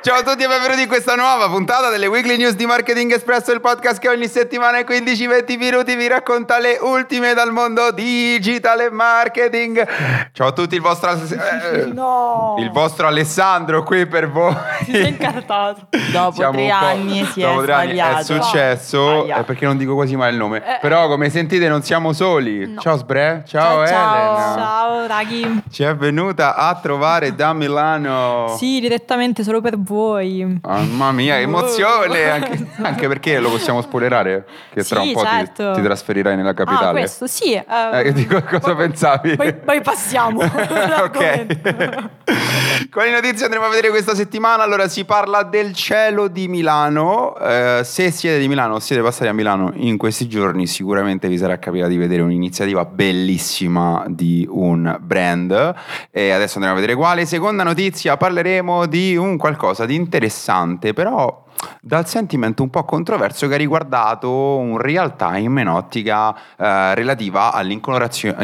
Ciao a tutti e benvenuti in questa nuova puntata delle Weekly News di Marketing Espresso, il podcast che ogni settimana in 15-20 minuti vi racconta le ultime dal mondo digital e marketing. Ciao a tutti, il vostro, eh, No. il vostro Alessandro qui per voi. Si sei incartato. Dopo Siamo tre anni si dopo è tre anni sbagliato. è successo Sbaglia. eh, perché non dico quasi mai il nome. Eh. Però come sentite non siamo soli. Ciao Sbre, ciao, Ciao, ciao. Elena. Ciao, raghi. Ci è venuta a trovare da Milano. Sì, direttamente solo per voi. Mamma mia, emozione! Anche, anche perché lo possiamo spoilerare? Che tra Sì, un po' ti- certo. ti, trasferirai nella Ah, capitale. questo sì. eh, Eh, di co- cosa pensavi? Poi, poi passiamo. ok. Quali notizie andremo a vedere questa settimana? Allora, si parla del cielo di Milano. Eh, se siete di Milano o siete passati a Milano in questi giorni, sicuramente vi sarà capitato di vedere un'iniziativa bellissima di un brand. E adesso andremo a vedere quale. Seconda notizia, parleremo di un qualcosa di interessante, però dal sentimento un po' controverso che ha riguardato un real time in ottica eh, relativa all'incolorazione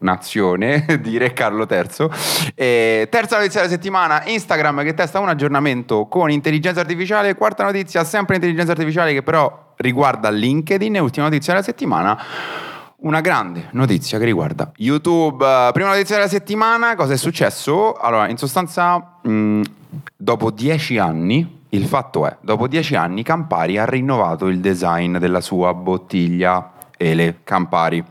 nazione di Re Carlo III. E terza notizia della settimana, Instagram che testa un aggiornamento con intelligenza artificiale. Quarta notizia, sempre intelligenza artificiale che però riguarda LinkedIn. E ultima notizia della settimana. Una grande notizia che riguarda YouTube. Prima notizia della settimana, cosa è successo? Allora, in sostanza, mh, dopo dieci anni, il fatto è, dopo dieci anni Campari ha rinnovato il design della sua bottiglia Ele Campari.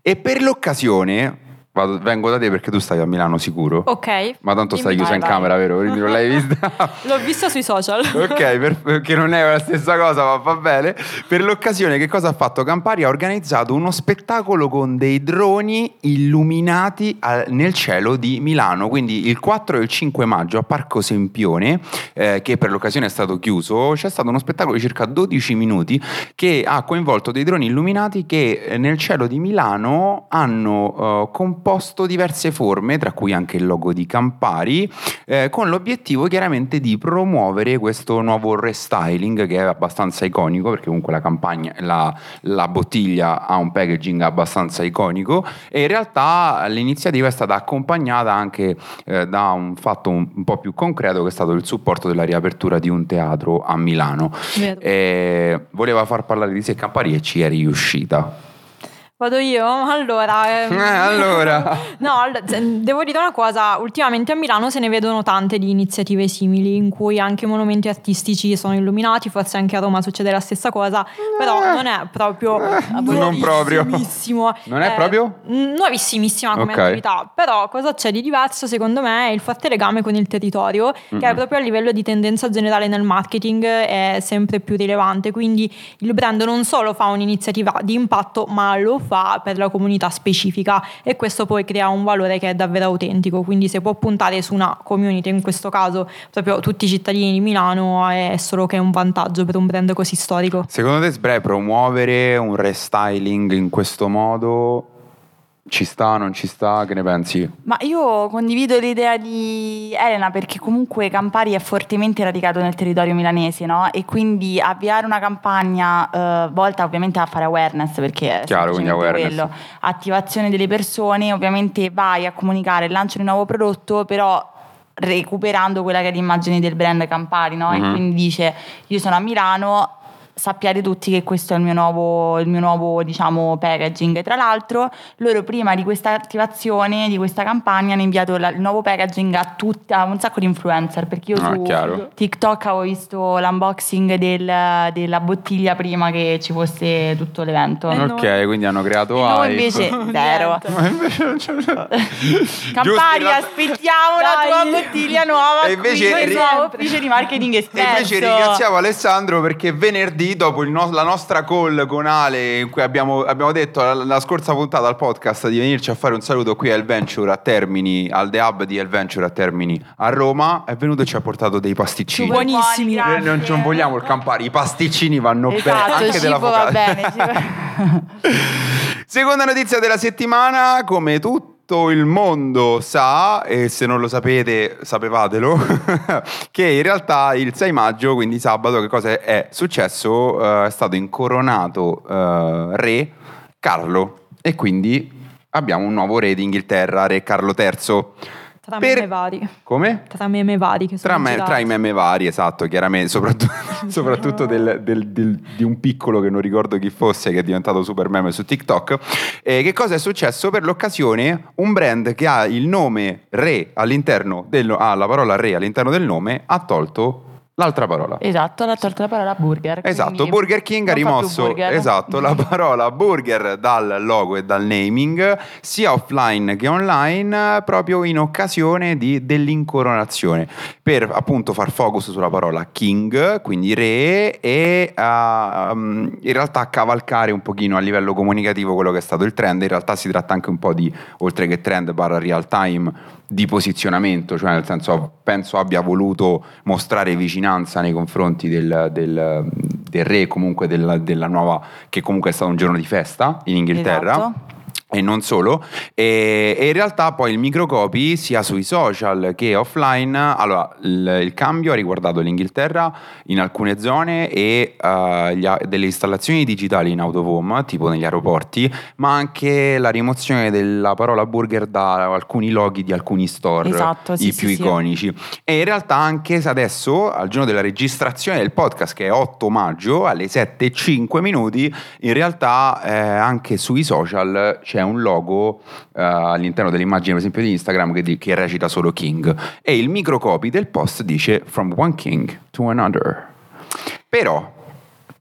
E per l'occasione, vado- vengo da te perché tu stai a Milano sicuro. Ok. Ma tanto stai chiusa in vai, camera, vero? Quindi non l'hai vista? L'ho vista sui social. Ok, per- perché non è la stessa cosa, ma va bene. Per l'occasione, che cosa ha fatto Campari? Ha organizzato uno spettacolo con dei droni illuminati al- nel cielo di Milano. Quindi il 4 e il 5 maggio a Parco Sempione, eh, che per l'occasione è stato chiuso, c'è stato uno spettacolo di circa 12 minuti che ha coinvolto dei droni illuminati che eh, nel cielo di Milano hanno eh, composto diverse forme, tra cui anche il logo di Campari, eh, con l'obiettivo chiaramente di promuovere questo nuovo restyling che è abbastanza iconico, perché comunque la campagna, la, la bottiglia ha un packaging abbastanza iconico e in realtà l'iniziativa è stata accompagnata anche eh, da un fatto un, un po' più concreto che è stato il supporto della riapertura di un teatro a Milano. Vero. E voleva far parlare di sé Campari e ci è riuscita. Vado io? Allora... ehm, Eh, allora. No, z- devo dire una cosa, ultimamente a Milano se ne vedono tante di iniziative simili in cui anche monumenti artistici sono illuminati, forse anche a Roma succede la stessa cosa, però non è proprio Eh. non proprio. Non è Eh, proprio? mm, Nuovissimissima come Ok. attività, però cosa c'è di diverso secondo me è il forte legame con il territorio, che è proprio a livello di tendenza generale nel marketing è sempre più rilevante, quindi il brand non solo fa un'iniziativa di impatto, ma lo fa per la comunità specifica e questo poi crea un valore che è davvero autentico, quindi se può puntare su una community, in questo caso proprio tutti i cittadini di Milano, è solo che un vantaggio per un brand così storico. Secondo te Sbre promuovere un restyling in questo modo ci sta, non ci sta? Che ne pensi? Ma io condivido l'idea di Elena perché comunque Campari è fortemente radicato nel territorio milanese, no? E quindi avviare una campagna eh, volta ovviamente a fare awareness perché è Chiaro, quindi awareness. quello. Attivazione delle persone, ovviamente vai a comunicare il lancio di un nuovo prodotto, però recuperando quella che è l'immagine del brand Campari, no? Mhm. E quindi dice io sono a Milano sappiate tutti che questo è il mio nuovo, il mio nuovo diciamo, packaging. Tra l'altro, loro prima di questa attivazione, di questa campagna, hanno inviato la- il nuovo packaging a, tutta, a un sacco di influencer. Perché io Ah, su chiaro. TikTok avevo visto l'unboxing del- della bottiglia prima che ci fosse tutto l'evento. Eh, ok, quindi hanno creato Noi hype. invece, zero. Campari, aspettiamo la tua bottiglia nuova. E invece qui, ri- nuovo ufficio di marketing E invece ringraziamo Alessandro perché venerdì, dopo il no- la nostra call con Ale, in cui abbiamo, abbiamo detto la, la scorsa puntata al podcast di venirci a fare un saluto qui a Elventure a Termini, al The Hub di Elventure a Termini a Roma, è venuto e ci ha portato dei pasticcini. Buonissimi. Buoni, Eh, non, non vogliamo il Campari, i pasticcini vanno Esatto, bene, anche il della cibo va focaccia. bene. Seconda notizia della settimana, come tutto il mondo sa, e se non lo sapete sapevatelo, che in realtà il 6 maggio, quindi sabato, che cosa è, successo? Eh, è stato incoronato eh, re Carlo e quindi abbiamo un nuovo re d'Inghilterra, re Carlo III. Tra Per- meme vari. Come? Tra meme vari che sono Tra, me- tra i meme vari, esatto, chiaramente, soprattutto, soprattutto del- del- del- di un piccolo che non ricordo chi fosse, che è diventato super meme su TikTok. Eh, che cosa è successo? Per l'occasione, un brand che ha il nome re all'interno del, ha la parola re all'interno del nome, ha tolto l'altra parola. Esatto, la parola burger. Esatto, Burger King ha rimosso burger. esatto, la parola burger dal logo e dal naming sia offline che online proprio in occasione di- dell'incoronazione per appunto far focus sulla parola king, quindi re e um, in realtà cavalcare un pochino a livello comunicativo quello che è stato il trend, in realtà si tratta anche un po' di oltre che trend barra real time di posizionamento, cioè nel senso penso abbia voluto mostrare vicinanza nei confronti del, del- del re, comunque della, della nuova, che comunque è stato un giorno di festa in Inghilterra. Esatto. E non solo, e, e in realtà poi il microcopy sia sui social che offline, allora il, il cambio ha riguardato l'Inghilterra in alcune zone e eh, gli delle installazioni digitali in home, tipo negli aeroporti, ma anche la rimozione della parola burger da alcuni loghi di alcuni store, Esatto, sì, i sì, più sì. iconici. E in realtà anche se adesso, al giorno della registrazione del podcast, che è 8 maggio, alle 7 e 5 minuti, in realtà eh, anche sui social c'è un logo eh, all'interno dell'immagine, per esempio, di Instagram che, di- che recita solo King. E il microcopy del post dice From one king to another. Però,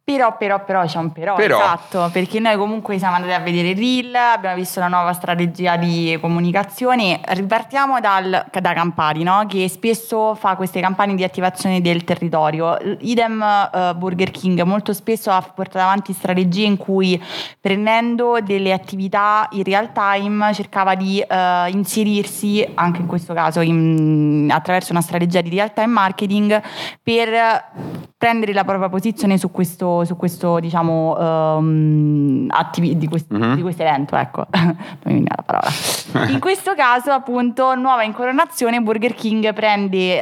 Però, però, però c'è un però, Però. esatto, perché noi comunque siamo andati a vedere il reel, abbiamo visto la nuova strategia di comunicazione. Ripartiamo dal, da Campari, no? che spesso fa queste campagne di attivazione del territorio. Idem eh, Burger King molto spesso ha portato avanti strategie in cui prendendo delle attività in real time cercava di eh, inserirsi, anche in questo caso in- attraverso una strategia di real time marketing, per prendere la propria posizione su questo, su questo diciamo, ehm, attivi- di, Mhm. di questo evento. Ecco, non mi viene la parola. In questo caso, appunto, nuova incoronazione, Burger King prende eh,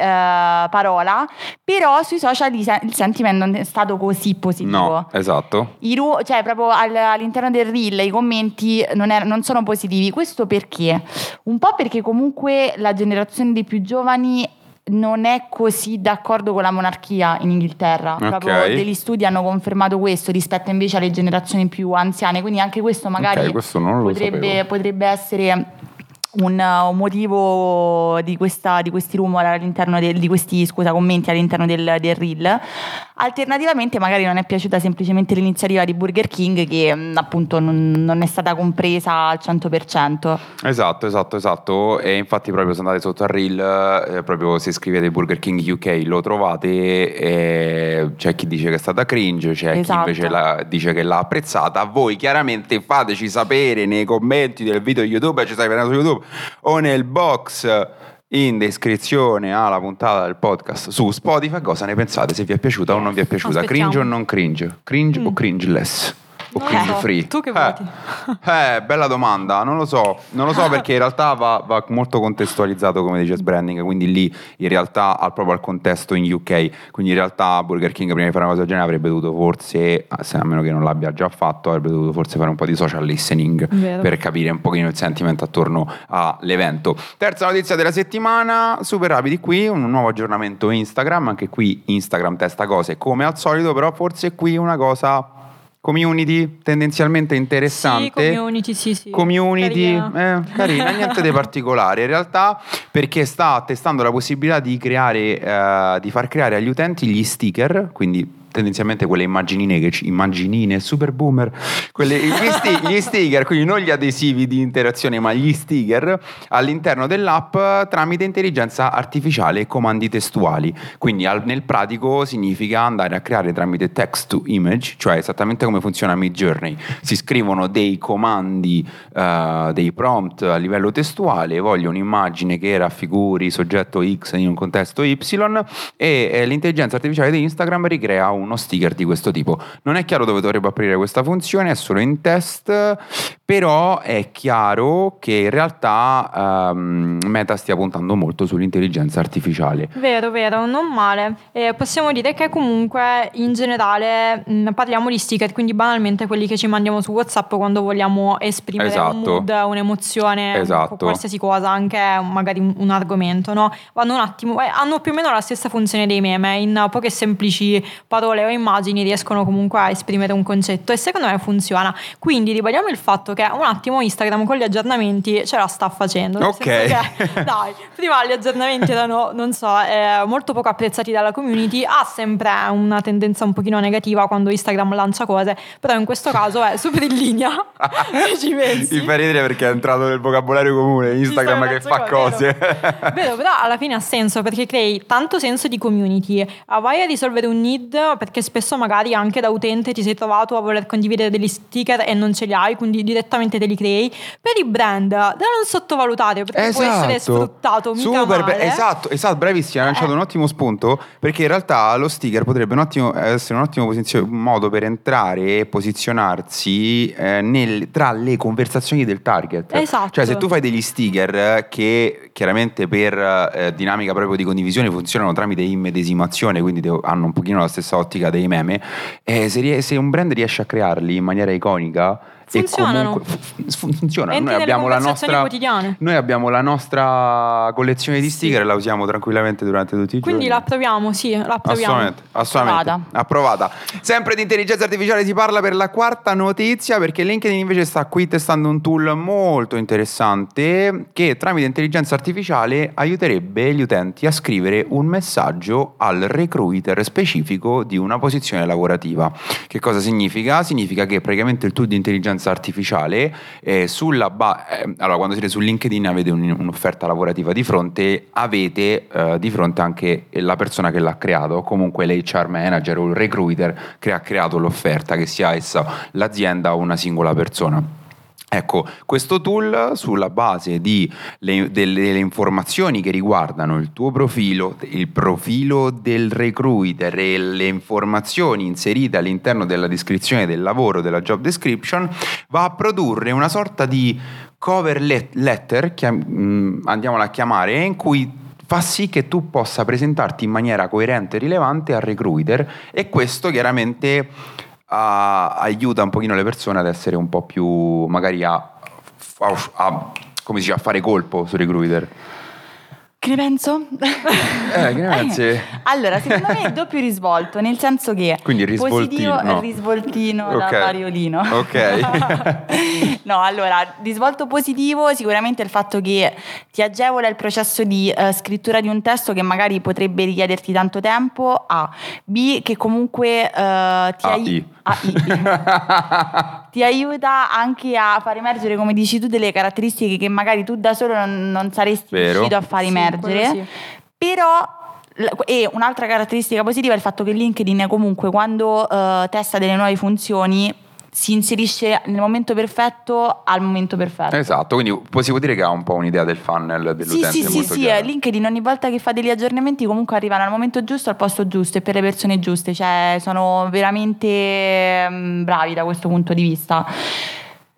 parola, però sui social il sen- il sentiment non è stato così positivo. no, esatto. I ru- cioè proprio al- all'interno del reel i commenti non, er- non sono positivi. Questo perché? Un po' perché comunque la generazione dei più giovani non è così d'accordo con la monarchia in Inghilterra. Ok. Proprio degli studi hanno confermato questo rispetto invece alle generazioni più anziane. Quindi anche questo magari Ok, questo potrebbe, potrebbe essere un, un motivo di, questa- di questi rumor all'interno del- di questi scusa, commenti all'interno del, del reel. Alternativamente, magari non è piaciuta semplicemente l'iniziativa di Burger King, che mh, appunto non, non è stata compresa al 100%. Esatto, esatto, esatto. E infatti, proprio se andate sotto al reel, eh, proprio se scrivete Burger King UK lo trovate. e c'è chi dice che è stata cringe, c'è Esatto. chi invece la- dice che l'ha apprezzata. Voi chiaramente fateci sapere nei commenti del video YouTube, ci stai vedendo su YouTube o nel box. In descrizione alla puntata del podcast su Spotify, cosa ne pensate? Se vi è piaciuta o non vi è piaciuta? Aspettiamo. Cringe o non cringe? Cringe o Mm. cringeless? O Non cringe so. free? Tu che Eh. voti? Eh, bella domanda, non lo so, non lo so perché in realtà va, va molto contestualizzato come dice branding, quindi lì in realtà ha proprio al contesto in UK, quindi in realtà Burger King prima di fare una cosa del genere avrebbe dovuto forse, se a meno che non l'abbia già fatto, avrebbe dovuto forse fare un po' di social listening Vero. per capire un pochino il sentimento attorno all'evento. Terza notizia della settimana, super rapidi qui, un nuovo aggiornamento Instagram, anche qui Instagram testa cose come al solito, però forse qui una cosa community tendenzialmente interessante. Sì, community, sì, sì. Community, Carina. eh, carina, niente di particolare in realtà perché sta testando la possibilità di creare, eh, di far creare agli utenti gli sticker, quindi tendenzialmente quelle immaginine che ci, immaginine super boomer quelle, gli, sti- gli sticker quindi non gli adesivi di interazione ma gli sticker all'interno dell'app tramite intelligenza artificiale e comandi testuali. Quindi al- nel pratico significa andare a creare tramite text to image cioè esattamente come funziona Midjourney. Si scrivono dei comandi eh, dei prompt a livello testuale voglio un'immagine che raffiguri soggetto X in un contesto Y e eh, l'intelligenza artificiale di Instagram ricrea uno sticker di questo tipo. Non è chiaro dove dovrebbe aprire questa funzione, è solo in test, però è chiaro che in realtà ehm, Meta stia puntando molto sull'intelligenza artificiale. Vero, vero, non male. E possiamo dire che comunque in generale mh, parliamo di sticker, quindi banalmente quelli che ci mandiamo su WhatsApp quando vogliamo esprimere Esatto. un mood, un'emozione, Esatto. qualsiasi cosa, anche magari un, un argomento, no? Vanno un attimo, eh, hanno più o meno la stessa funzione dei meme, in poche semplici parole o immagini riescono comunque a esprimere un concetto e secondo me funziona. Quindi ribadiamo il fatto che un attimo Instagram con gli aggiornamenti ce la sta facendo. Ok. che, dai, prima gli aggiornamenti erano, non so, eh, molto poco apprezzati dalla community, ha sempre una tendenza un pochino negativa quando Instagram lancia cose, però in questo caso è super in linea, ci pensi. Mi fa ridere perché è entrato nel vocabolario comune Instagram che fa cose. cose, Vero, però alla fine ha senso perché crei tanto senso di community, ah, vai a risolvere un need perché spesso magari anche da utente ti sei trovato a voler condividere degli sticker e non ce li hai, quindi direttamente te li crei. Per i brand da non sottovalutare perché può essere sfruttato mica Esatto. Super, male. esatto, esatto, bravissima, hai lanciato Eh. un ottimo spunto perché in realtà lo sticker potrebbe un ottimo- essere un ottimo posizio- modo per entrare e posizionarsi eh, nel- tra le conversazioni del target. Esatto. Cioè se tu fai degli sticker che chiaramente per eh, dinamica proprio di condivisione funzionano tramite immedesimazione, quindi de- hanno un pochino la stessa ottica dei meme, eh, se, rie- se un brand riesce a crearli in maniera iconica... Funzionano. comunque- fu- fu- funzionano. Entri Noi abbiamo la nostra quotidiane. noi abbiamo la nostra collezione di Sì. sticker e la usiamo tranquillamente durante tutti i Quindi giorni. la proviamo, sì, la proviamo. Assolutamente, assolutamente. Approvata. Approvata. Sempre di intelligenza artificiale si parla per la quarta notizia perché LinkedIn invece sta qui testando un tool molto interessante che tramite intelligenza artificiale aiuterebbe gli utenti a scrivere un messaggio al recruiter specifico di una posizione lavorativa. Che cosa significa? Significa che praticamente il tool di intelligenza artificiale eh, sulla ba- eh, allora quando siete su LinkedIn avete un- un'offerta lavorativa di fronte, avete eh, di fronte anche la persona che l'ha creato, comunque l'HR manager o il recruiter che ha creato l'offerta, che sia essa l'azienda o una singola persona. Ecco, questo tool sulla base le- delle, delle informazioni che riguardano il tuo profilo, il profilo del recruiter e le informazioni inserite all'interno della descrizione del lavoro, della job description, va a produrre una sorta di cover let- letter, chiam- mh, andiamola a chiamare, in cui fa sì che tu possa presentarti in maniera coerente e rilevante al recruiter e questo chiaramente a- aiuta un pochino le persone ad essere un po' più magari a, a- a- come si dice, a fare colpo sul recruiter. Che ne penso? Eh, che ne pensi? Allora, secondo me è doppio risvolto, nel senso che Quindi il risvoltino, positivo no. risvoltino Ok. da variolino. Ok. no, allora, risvolto positivo sicuramente il fatto che ti agevola il processo di eh, scrittura di un testo che magari potrebbe richiederti tanto tempo, A. B, che comunque eh, ti AI. ai- ti aiuta anche a far emergere, come dici tu, delle caratteristiche che magari tu da solo non, non saresti Vero. riuscito a far Sì, emergere. quello sì. Però e un'altra caratteristica positiva è il fatto che LinkedIn comunque quando eh, testa delle nuove funzioni si inserisce nel momento perfetto al momento perfetto. esatto, quindi si può dire che ha un po' un'idea del funnel Sì, dell'utente sì, sì, sì, eh, LinkedIn ogni volta che fa degli aggiornamenti comunque arrivano al momento giusto, al posto giusto e per le persone giuste, cioè sono veramente mm, bravi da questo punto di vista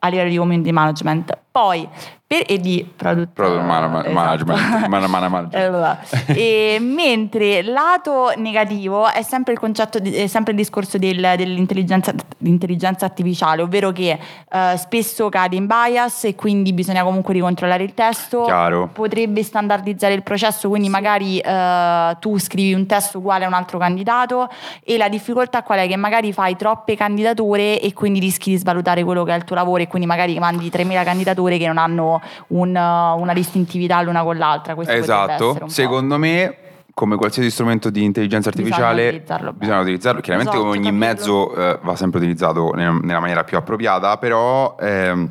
a livello di community management. Poi, per, e di product, Product man- esatto. management, man- man- management. E mentre lato negativo è sempre il concetto, di- è sempre il discorso del- dell'intelligenza, artificiale, ovvero che eh, spesso cade in bias e quindi bisogna comunque ricontrollare il testo. Chiaro. Potrebbe standardizzare il processo, quindi magari eh, tu scrivi un testo uguale a un altro candidato e la difficoltà qual è? Che magari fai troppe candidature e quindi rischi di svalutare quello che è il tuo lavoro e quindi magari mandi 3.000 candidature che non hanno un- una distintività l'una con l'altra. Questo Esatto, un po'. secondo me come qualsiasi strumento di intelligenza Bisogna artificiale utilizzarlo bene. bisogna utilizzarlo, chiaramente Esatto, come ogni capirlo. mezzo eh, va sempre utilizzato nella, maniera più appropriata, però ehm,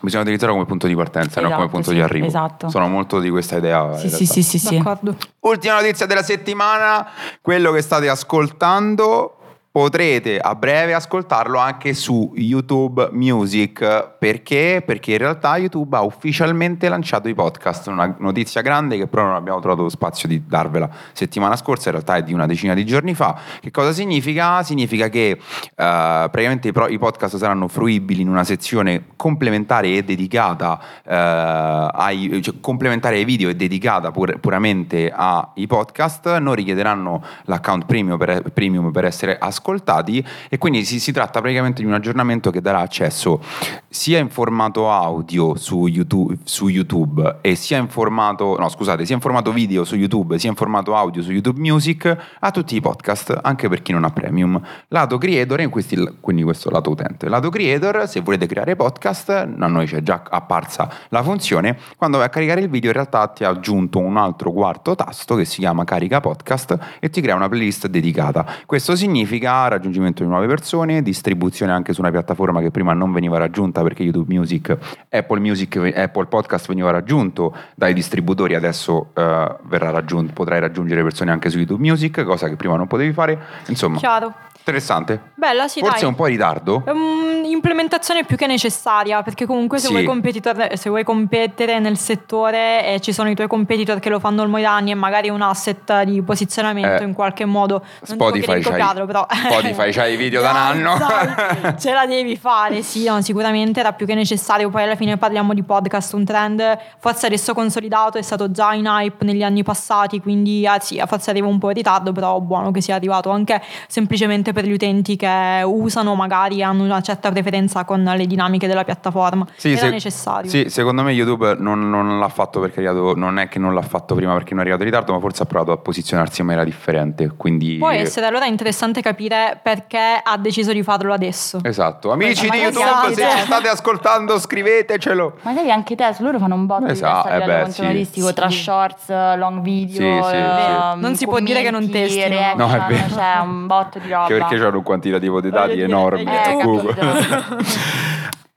bisogna utilizzarlo come punto di partenza, non come Esatto, punto sì, di arrivo. esatto. Sono molto di questa idea. Sì, sì, sì, sì, sì. D'accordo. Ultima notizia della settimana, quello che state ascoltando potrete a breve ascoltarlo anche su YouTube Music. Perché? Perché in realtà YouTube ha ufficialmente lanciato i podcast. Una notizia grande che però non abbiamo trovato lo spazio di darvela settimana scorsa, in realtà è di una decina di giorni fa. Che cosa significa? Significa che eh, praticamente i, pro- i, podcast saranno fruibili in una sezione complementare e dedicata eh, ai, cioè, complementare ai video e dedicata pur- puramente ai podcast. Non richiederanno l'account premium per, premium per essere ascoltati ascoltati e quindi si, si, tratta praticamente di un aggiornamento che darà accesso sia in formato audio su YouTube, su YouTube e sia in formato, no scusate, sia in formato video su YouTube sia in formato audio su YouTube Music a tutti i podcast, anche per chi non ha premium. Lato creator, questi, quindi questo lato utente. Lato creator, se volete creare podcast, a noi c'è già apparsa la funzione, quando vai a caricare il video in realtà ti ha aggiunto un altro quarto tasto che si chiama carica podcast e ti crea una playlist dedicata. Questo significa raggiungimento di nuove persone, distribuzione anche su una piattaforma che prima non veniva raggiunta perché YouTube Music, Apple Music, Apple Podcast veniva raggiunto dai distributori, adesso uh, raggiunto, potrai raggiungere persone anche su YouTube Music, cosa che prima non potevi fare. Insomma, Chiaro. Interessante. Bella, sì, Forse dai. un po' in ritardo. Um, implementazione più che necessaria, perché comunque se, Sì. vuoi se vuoi competere nel settore e ci sono i tuoi competitor che lo fanno ormai da anni e magari un asset di posizionamento Eh, in qualche modo non dico che Spotify c'hai- copiarlo, però Spotify c'hai i video da un anno. dai, ce la devi fare, sì, no, sicuramente era più che necessario. Poi alla fine parliamo di podcast, un trend forse adesso consolidato, è stato già in hype negli anni passati, quindi ah, sì, forse arriva un po' in ritardo, però buono che sia arrivato anche semplicemente per gli utenti che usano, magari hanno una certa preferenza con le dinamiche della piattaforma. Sì, era se- necessario. Sì, secondo me YouTube non, non l'ha fatto perché è arrivato, non è che non l'ha fatto prima perché non è arrivato in ritardo, ma forse ha provato a posizionarsi in maniera differente. Quindi Può essere, allora interessante capire perché ha deciso di farlo adesso. Esatto. Amici di YouTube, se ci state ascoltando, scrivetecelo. Magari anche te, su loro fanno un botto Esatto, di eh beh, contenutistico sì. tra Sì. shorts, long video, Sì, sì, sì. Non si può dire che non testino. reaction, No, è vero. C'è un botto di roba. Perché c'hanno un quantitativo di dati enorme. Eh,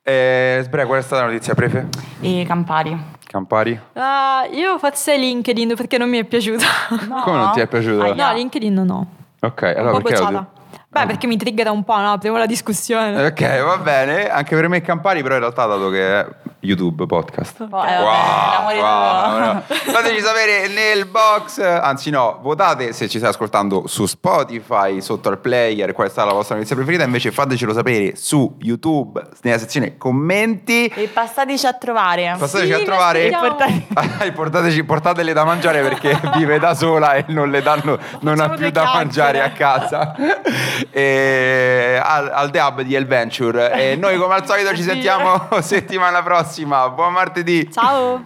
eh, Sbrea, qual è stata la notizia prefe? e Campari. Campari? Ah, io forse LinkedIn perché non mi è piaciuta. No. Come non ti è piaciuto? Aia. No, LinkedIn no. Ok, Un allora po' perché bocciata. Beh, perché mi triggera un po', no? Apriamo la discussione. Ok, va bene. Anche per me Campari, però in realtà dato che è YouTube podcast. L'amore wow, tuo. no. Fateci sapere nel box, anzi no, votate se ci stai ascoltando su Spotify, sotto al player, qual è stata la vostra notizia preferita, invece fatecelo sapere su YouTube, nella sezione commenti. E passateci a trovare. Passateci Sì, a trovare. Ah, portateci- portatele da mangiare perché vive da sola e non le danno non ha più da chiacchiere. mangiare a casa e, al, al The Hub di Elventure e noi come al solito ci sentiamo settimana prossima buon martedì Ciao.